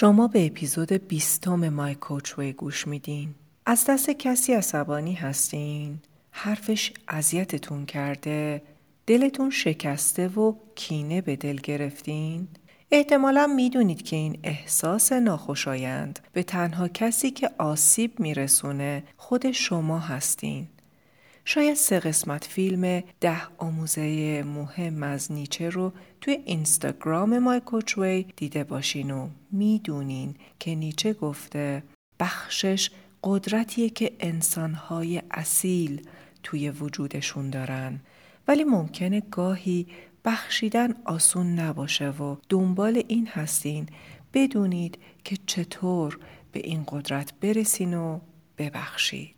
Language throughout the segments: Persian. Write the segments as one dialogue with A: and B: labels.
A: شما به اپیزود بیستم مای کوچوی گوش میدین. از دست کسی عصبانی هستین؟ حرفش اذیتتون کرده؟ دلتون شکسته و کینه به دل گرفتین؟ احتمالا می‌دونید که این احساس ناخوشایند به تنها کسی که آسیب میرسونه خود شما هستین. شاید سه قسمت فیلم ده آموزه مهم از نیچه رو توی اینستاگرام مای کوچوی دیده باشین و می‌دونین که نیچه گفته بخشش قدرتیه که انسانهای اصیل توی وجودشون دارن ولی ممکنه گاهی بخشیدن آسون نباشه و دنبال این هستین بدونید که چطور به این قدرت برسین و ببخشید.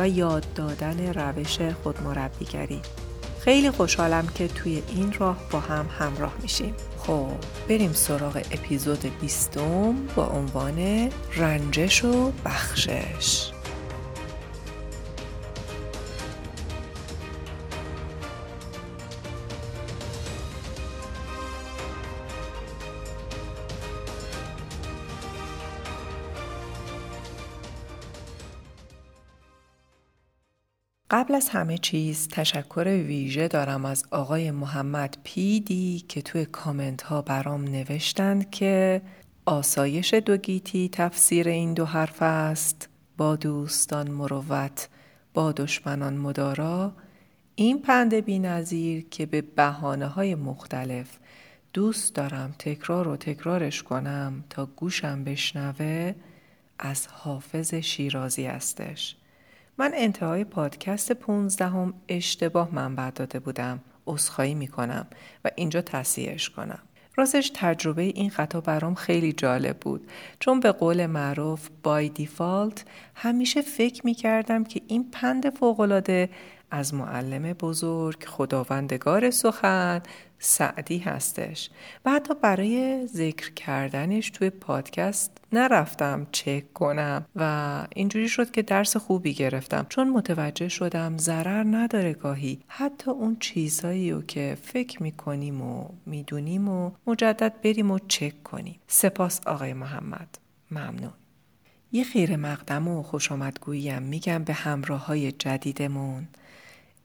A: و یاد دادن روش خودمربیگری. خیلی خوشحالم که توی این راه با هم همراه میشیم. خب بریم سراغ اپیزود بیستم با عنوان رنجش و بخشش. قبل از همه چیز تشکر ویژه دارم از آقای محمد پیدی که توی کامنت ها برام نوشتند که آسایش دوگیتی تفسیر این دو حرف است. با دوستان مروت با دشمنان مدارا. این پند بی نظیر که به بحانه های مختلف دوست دارم تکرار و تکرارش کنم تا گوشم بشنوه از حافظ شیرازی استش. من انتهای پادکست پونزدهم اشتباه منبع داده بودم. عذرخواهی می‌کنم و اینجا تصحیحش کنم. راستش تجربه این خطا برام خیلی جالب بود چون به قول معروف بای دیفالت همیشه فکر می کردم که این پند فوقالعاده از معلم بزرگ خداوندگار سخن سعدی هستش. و حتی برای ذکر کردنش توی پادکست نرفتم چک کنم و اینجوری شد که درس خوبی گرفتم. چون متوجه شدم ضرر نداره گاهی. حتی اون چیزهایی رو که فکر می‌کنیم و می‌دونیم و مجدد بریم و چک کنیم. سپاس آقای محمد. ممنون. یه خیر مقدم و خوش آمدگوییم میگم به همراه های جدیدمون.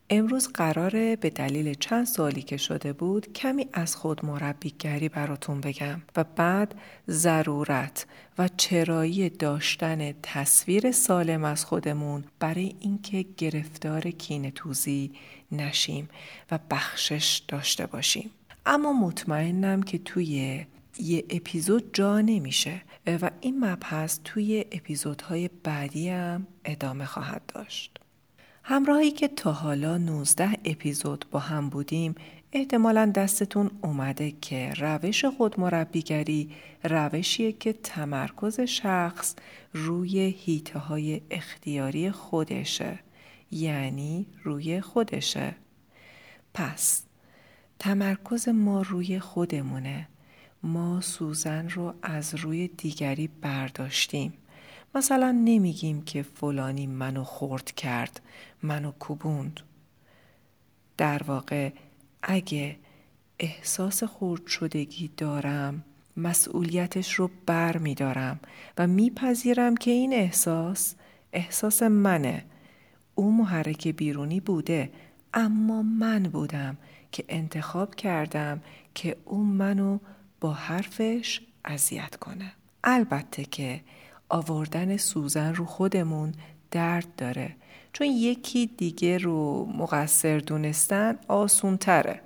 A: امروز قراره به دلیل چند سالی که شده بود کمی از خود مربیگری براتون بگم و بعد ضرورت و چرایی داشتن تصویر سالم از خودمون برای اینکه گرفتار کینه توزی نشیم و بخشش داشته باشیم اما مطمئنم که توی یه اپیزود جا نمیشه و این مبحث توی اپیزودهای بعدی هم ادامه خواهد داشت. همراهی که تا حالا 19 اپیزود با هم بودیم احتمالا دستتون اومده که روش خود مربیگری روشیه که تمرکز شخص روی هیته های اختیاری خودشه یعنی روی خودشه. پس تمرکز ما روی خودمونه. ما سوزن رو از روی دیگری برداشتیم. مثلا نمیگیم که فلانی منو خورد کرد منو کوبوند. در واقع اگه احساس خورد شدگی دارم مسئولیتش رو بر می دارم و میپذیرم که این احساس احساس منه. او محرک بیرونی بوده اما من بودم که انتخاب کردم که او منو با حرفش اذیت کنه. البته که آوردن سوزن رو خودمون درد داره. چون یکی دیگه رو مقصر دونستن آسون تره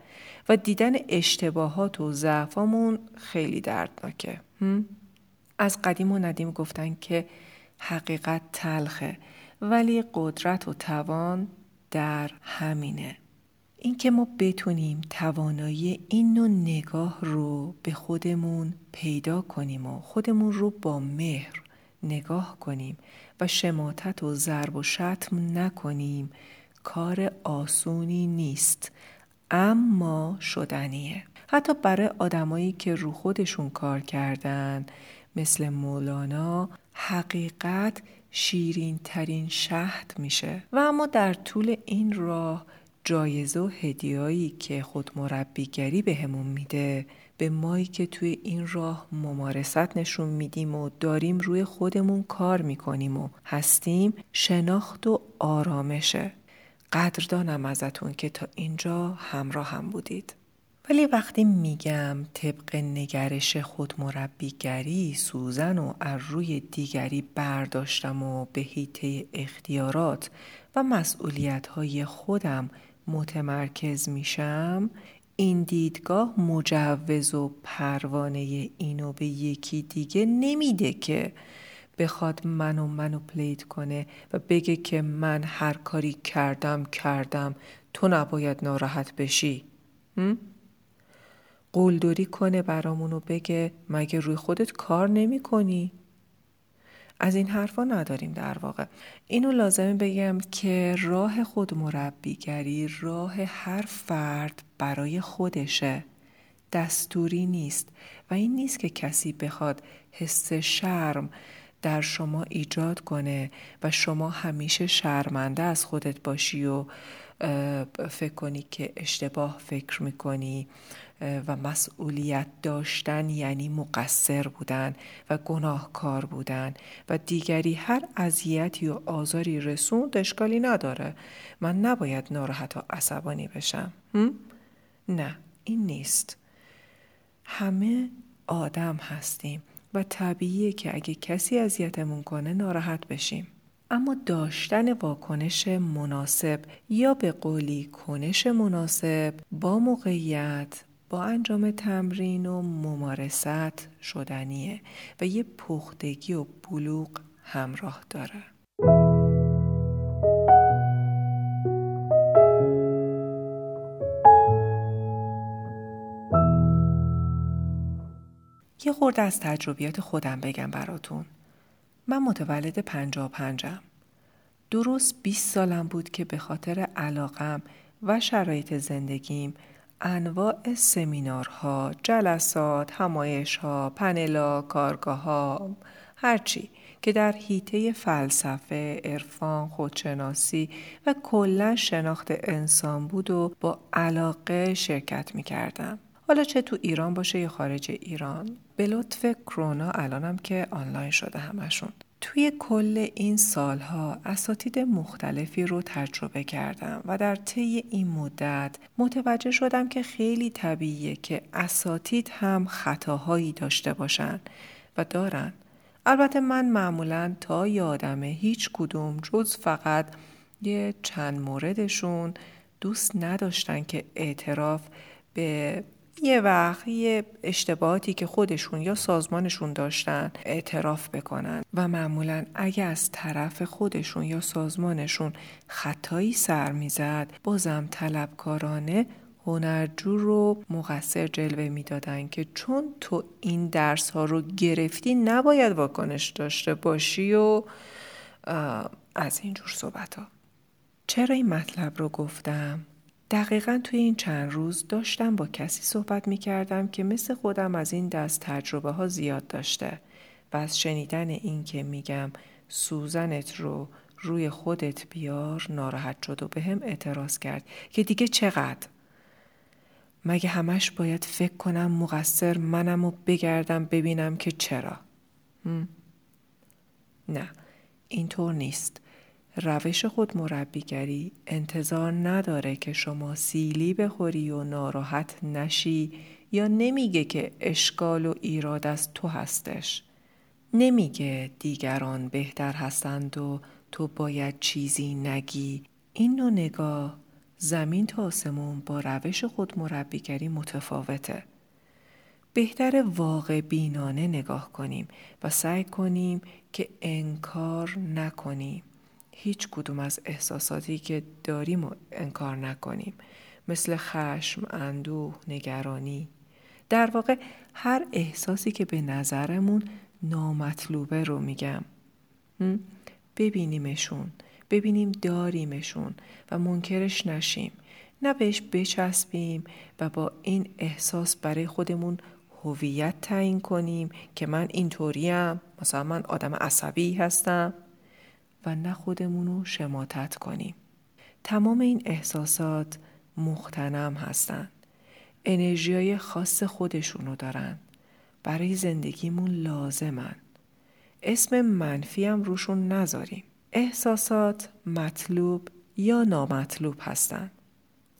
A: و دیدن اشتباهات و ضعفامون خیلی دردناکه. از قدیم و ندیم گفتن که حقیقت تلخه ولی قدرت و توان در همینه. اینکه ما بتونیم توانایی این نوع نگاه رو به خودمون پیدا کنیم و خودمون رو با مهر نگاه کنیم و شماتت و ضرب و شتم نکنیم. کار آسونی نیست اما شدنیه. حتی برای آدمایی که رو خودشون کار کردن مثل مولانا حقیقت شیرین ترین شهد میشه. و اما در طول این راه جایزه و هدیایی که خود مربیگری بهمون میده به مایی که توی این راه ممارست نشون میدیم و داریم روی خودمون کار می‌کنیم و هستیم شناخت و آرامشه. قدردانم ازتون که تا اینجا همراه هم بودید. ولی وقتی میگم طبق نگرش خود مربیگری سوزن و از روی دیگری برداشتم و به هیته اختیارات و مسئولیت های خودم متمرکز میشم این دیدگاه مجوز و پروانه اینو به یکی دیگه نمیده که بخواد منو منو پلیت کنه و بگه که من هر کاری کردم کردم. تو نباید ناراحت بشی. قولدوری کنه برامون و بگه مگه روی خودت کار نمی کنی؟ از این حرفا نداریم در واقع. اینو لازمه بگم که راه خود مربیگری راه هر فرد برای خودشه. دستوری نیست و این نیست که کسی بخواد حس شرم در شما ایجاد کنه و شما همیشه شرمنده از خودت باشی و فکر کنی که اشتباه فکر می‌کنی. و مسئولیت داشتن یعنی مقصر بودن و گناهکار بودن و دیگری هر اذیتی و آزاری رسوند اشکالی نداره. من نباید ناراحت و عصبانی بشم. نه این نیست. همه آدم هستیم و طبیعیه که اگه کسی اذیتمون کنه ناراحت بشیم. اما داشتن واکنش مناسب یا به قولی کنش مناسب با موقعیت با انجام تمرین و ممارست شدنیه و یه پختگی و بلوغ همراه داره. یه خورده از تجربیات خودم بگم براتون. من متولد پنجا پنجم. درست 20 سالم بود که به خاطر علاقم و شرایط زندگیم انواع سمینارها، جلسات، همایشها، پنلا، کارگاه ها، هرچی که در حیطه فلسفه، عرفان، خودشناسی و کلا شناخت انسان بود و با علاقه شرکت می کردم. حالا چه تو ایران باشه یا خارج ایران به لطف کرونا الانم که آنلاین شده همشون توی کل این سالها اساتید مختلفی رو تجربه کردم و در طی این مدت متوجه شدم که خیلی طبیعیه که اساتید هم خطاهایی داشته باشن و دارن. البته من معمولا تا یادمه هیچ کدوم جز فقط یه چند موردشون دوست نداشتن که اعتراف به یه وقت یه اشتباهاتی که خودشون یا سازمانشون داشتن اعتراف بکنن و معمولا اگه از طرف خودشون یا سازمانشون خطایی سر می‌زد بازم طلبکارانه هنرجو رو مقصر جلوه می‌دادن که چون تو این درس ها رو گرفتی نباید واکنش داشته باشی و از اینجور صحبت ها. چرا این مطلب رو گفتم؟ دقیقا توی این چند روز داشتم با کسی صحبت می کردم که مثل خودم از این دست تجربه ها زیاد داشته و از شنیدن این که میگم سوزنت رو روی خودت بیار ناراحت شد و به هم اعتراض کرد که دیگه چقدر؟ مگه همش باید فکر کنم مقصر منم و بگردم ببینم که چرا؟ نه اینطور نیست روش خود مربیگری انتظار نداره که شما سیلی بخوری و ناراحت نشی یا نمیگه که اشکال و ایراد از تو هستش. نمیگه دیگران بهتر هستند و تو باید چیزی نگی. این نوع نگاه زمین تا آسمون با روش خود مربیگری متفاوته. بهتر واقع بینانه نگاه کنیم و سعی کنیم که انکار نکنیم. هیچ کدوم از احساساتی که داریم و انکار نکنیم. مثل خشم، اندوه، نگرانی. در واقع هر احساسی که به نظرمون نامطلوبه رو میگم. ببینیمشون. ببینیم داریمشون و منکرش نشیم. نه بهش بچسبیم و با این احساس برای خودمون هویت تعیین کنیم که من اینطوریم مثلا من آدم عصبی هستم و نه خودمون رو شماتت کنیم. تمام این احساسات مختنم هستند. انرژی خاص خودشونو دارن. برای زندگیمون لازمن. اسم منفی هم روشون نذاریم. احساسات مطلوب یا نامطلوب هستند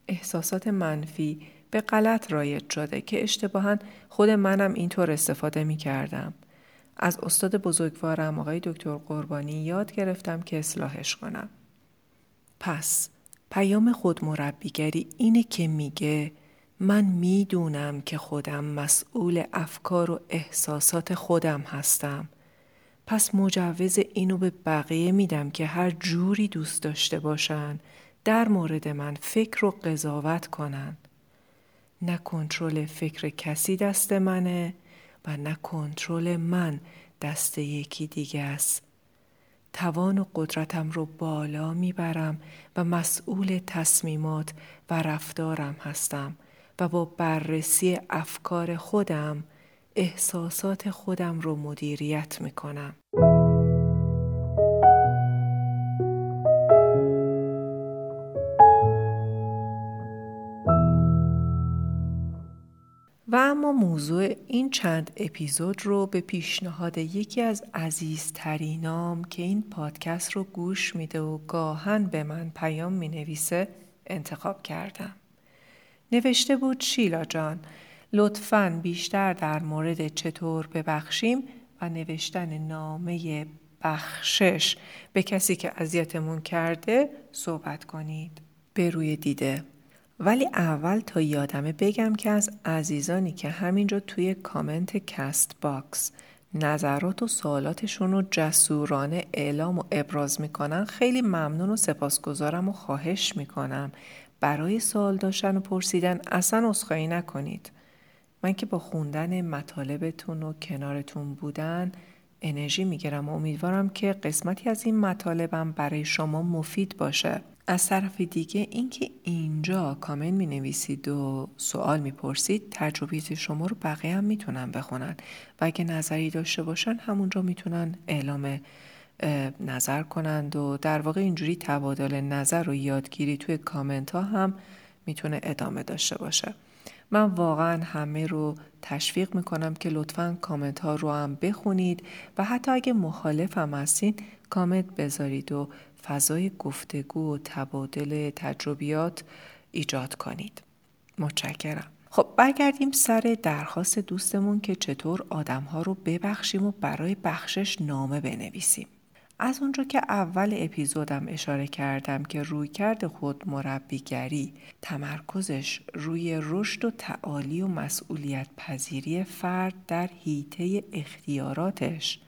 A: احساسات منفی به غلط رایج شده که اشتباها خود منم اینطور استفاده می کردم. از استاد بزرگوارم آقای دکتر قربانی یاد گرفتم که اصلاحش کنم. پس پیام خود مربیگری اینه که میگه من می‌دونم که خودم مسئول افکار و احساسات خودم هستم. پس مجوز اینو به بقیه میدم که هر جوری دوست داشته باشن در مورد من فکر و قضاوت کنن. نه کنترل فکر کسی دست منه و نه کنترل من دست یکی دیگه است. توان و قدرتم رو بالا می‌برم و مسئول تصمیمات و رفتارم هستم و با بررسی افکار خودم احساسات خودم رو مدیریت می‌کنم. موضوع این چند اپیزود رو به پیشنهاد یکی از عزیزترینام که این پادکست رو گوش میده و گاهن به من پیام می نویسه انتخاب کردم. نوشته بود شیلا جان لطفا بیشتر در مورد چطور ببخشیم و نوشتن نامه بخشش به کسی که اذیتمون کرده صحبت کنید. به روی دیده ولی اول تا یادمه بگم که از عزیزانی که همینجا توی comment Castbox نظرات و سوالاتشون رو جسورانه اعلام و ابراز می‌کنن خیلی ممنون و سپاسگزارم و خواهش می‌کنم. برای سوال داشتن و پرسیدن اصلا اصخایی نکنید. من که با خوندن مطالبتون و کنارتون بودن انرژی می‌گیرم و امیدوارم که قسمتی از این مطالبم برای شما مفید باشه. از طرف دیگه اینکه اینجا کامنت می نویسید و سوال می پرسید تجربیت شما رو بقیه هم می‌تونن بخونن. و اگه نظری داشته باشن همونجا می‌تونن اعلام نظر کنند و در واقع اینجوری تبادل نظر و یادگیری توی کامنت ها هم می‌تونه ادامه داشته باشه. من واقعا همه رو تشویق می‌کنم که لطفا کامنت ها رو هم بخونید و حتی اگه مخالف هم هستین کامنت بذارید و فضای گفتگو و تبادل تجربیات ایجاد کنید. متشکرم. خب برگردیم سر درخواست دوستمون که چطور آدمها رو ببخشیم و برای بخشش نامه بنویسیم. از اونجا که اول اپیزودم اشاره کردم که روی کرد خود مربیگری تمرکزش روی رشد و تعالی و مسئولیت پذیری فرد در حیطه اختیاراتش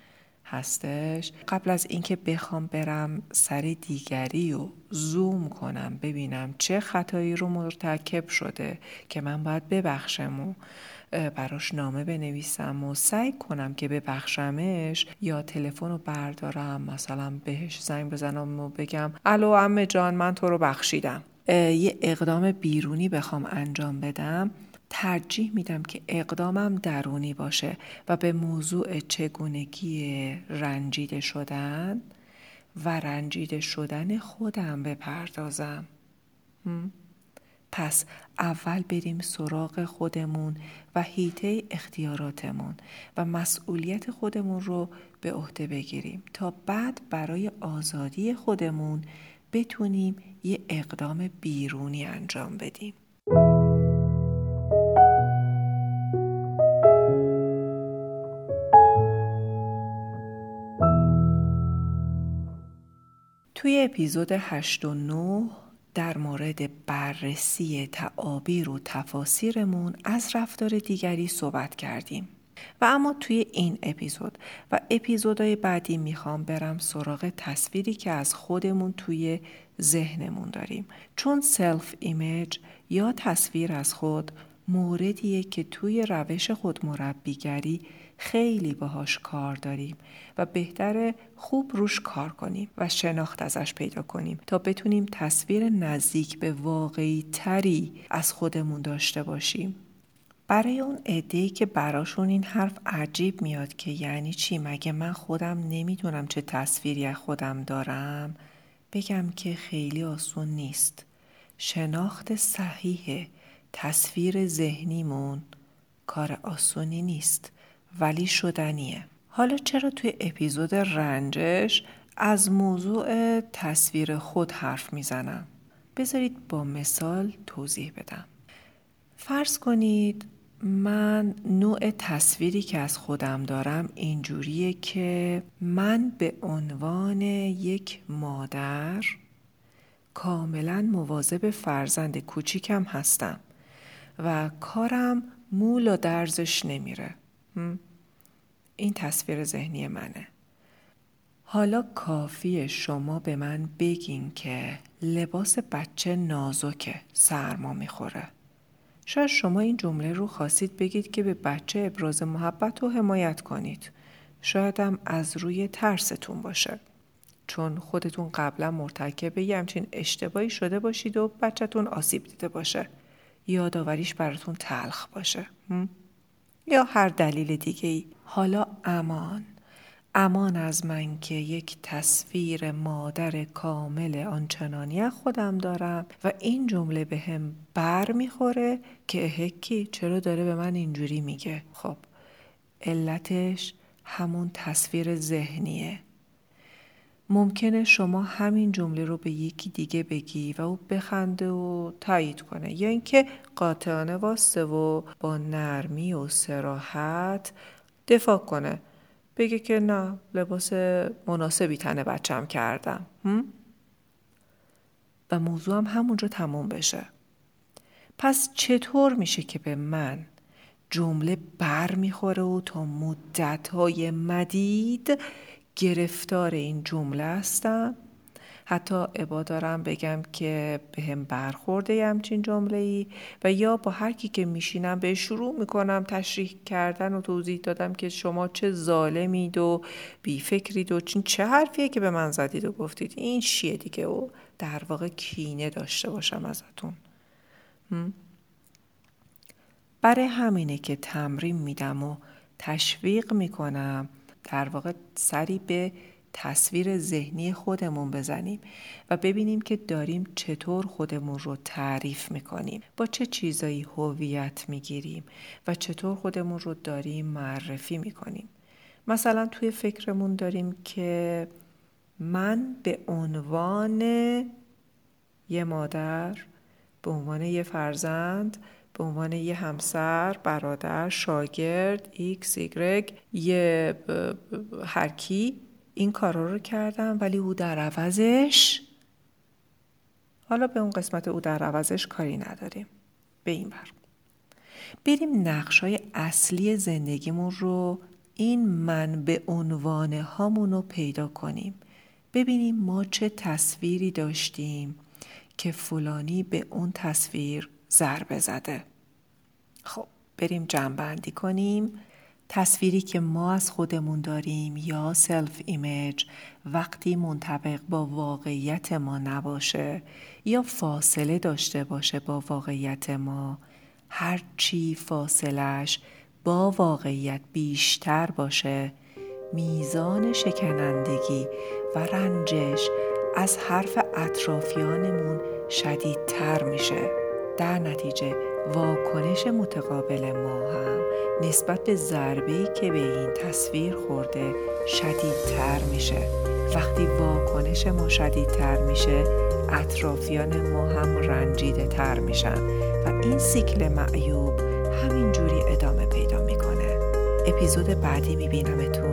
A: هستش. قبل از اینکه بخوام برم سر دیگری و زوم کنم ببینم چه خطایی رو مرتکب شده که من باید ببخشم و براش نامه بنویسم و سعی کنم که ببخشمش یا تلفن رو بردارم مثلا بهش زنگ بزنم و بگم الو امه جان من تو رو بخشیدم. یه اقدام بیرونی بخوام انجام بدم. ترجیح میدم که اقدامم درونی باشه و به موضوع چگونگی رنجیده شدن و رنجیده شدن خودم بپردازم. پس اول بریم سراغ خودمون و هیته اختیاراتمون و مسئولیت خودمون رو به عهده بگیریم تا بعد برای آزادی خودمون بتونیم یه اقدام بیرونی انجام بدیم. توی اپیزود 8 و 9 در مورد بررسی تعابیر و تفاسیرمون از رفتار دیگری صحبت کردیم. و اما توی این اپیزود و اپیزودهای بعدی می‌خوام برم سراغ تصویری که از خودمون توی ذهنمون داریم. چون self image یا تصویر از خود موردیه که توی روش خود مربیگری خیلی باهاش کار داریم و بهتره خوب روش کار کنیم و شناخت ازش پیدا کنیم تا بتونیم تصویر نزدیک به واقعی تری از خودمون داشته باشیم. برای اون عده‌ای که براشون این حرف عجیب میاد که یعنی چی؟ مگه من خودم نمی‌دونم چه تصویری از خودم دارم؟ بگم که خیلی آسون نیست. شناخت صحیح تصویر ذهنیمون کار آسونی نیست. ولی شدنیه. حالا چرا توی اپیزود رنجش از موضوع تصویر خود حرف می‌زنم؟ بذارید با مثال توضیح بدم. فرض کنید من نوع تصویری که از خودم دارم اینجوریه که من به عنوان یک مادر کاملا مواظب فرزند کوچیکم هستم و کارم مول و درزش نمیره. این تصویر ذهنی منه. حالا کافی شما به من بگین که لباس بچه نازکه سرما می‌خوره. شاید شما این جمله رو خواستید بگید که به بچه ابراز محبت و حمایت کنید. شاید هم از روی ترستون باشه. چون خودتون قبلا مرتکب یه همچین اشتباهی شده باشید و بچهتون آسیب دیده باشه. یادآوریش براتون تلخ باشه. یا هر دلیل دیگه ای حالا امان. امان از من که یک تصویر مادر کامل آنچنانی خودم دارم و این جمله به هم بر می‌خوره که هکی چرا داره به من اینجوری میگه. خب علتش همون تصویر ذهنیه. ممکنه شما همین جمله رو به یکی دیگه بگی و او بخنده و تایید کنه. یا اینکه قاطعانه واسه و با نرمی و سراحت دفاع کنه. بگه که نه لباس مناسبی تن بچم کردم. و موضوع هم همونجا تموم بشه. پس چطور میشه که به من جمله بر می‌خوره و تا مدت های مدید گرفتار این جمله هستم. حتی عبا دارم بگم که به هم برخورده همچین جمله ای و یا با هر کی که میشینم به شروع می‌کنم تشریح کردن و توضیح دادم که شما چه ظالمید و بیفکرید و چه حرفیه که به من زدید و گفتید. این شیه دیگه؟ و در واقع کینه داشته باشم ازتون. برای همینه که تمرین میدم و تشویق می‌کنم. در واقع سری به تصویر ذهنی خودمون بزنیم و ببینیم که داریم چطور خودمون رو تعریف می‌کنیم. با چه چیزایی هویت می‌گیریم و چطور خودمون رو داریم معرفی می‌کنیم. مثلا توی فکرمون داریم که من به عنوان یه مادر به عنوان یه فرزند به عنوان یه همسر، برادر، شاگرد، ایکس، ایگرگ، یه هرکی این کارا رو کردم ولی او در عوضش حالا به اون قسمت او در عوضش کاری نداریم. به این بر. بریم نقش های اصلی زندگیمون رو این من به عنوان هامون رو پیدا کنیم. ببینیم ما چه تصویری داشتیم که فلانی به اون تصویر ضربه زده. خب بریم جمع‌بندی کنیم. تصویری که ما از خودمون داریم یا self image وقتی منطبق با واقعیت ما نباشه یا فاصله داشته باشه با واقعیت ما هرچی فاصلش با واقعیت بیشتر باشه میزان شکنندگی و رنجش از حرف اطرافیانمون شدیدتر میشه. در نتیجه واکنش متقابل ما هم نسبت به ضربه‌ای که به این تصویر خورده شدیدتر میشه. وقتی واکنش ما شدیدتر میشه اطرافیان ما هم رنجیده تر میشن و این سیکل معیوب همینجوری ادامه پیدا می‌کنه. اپیزود بعدی میبینمتون.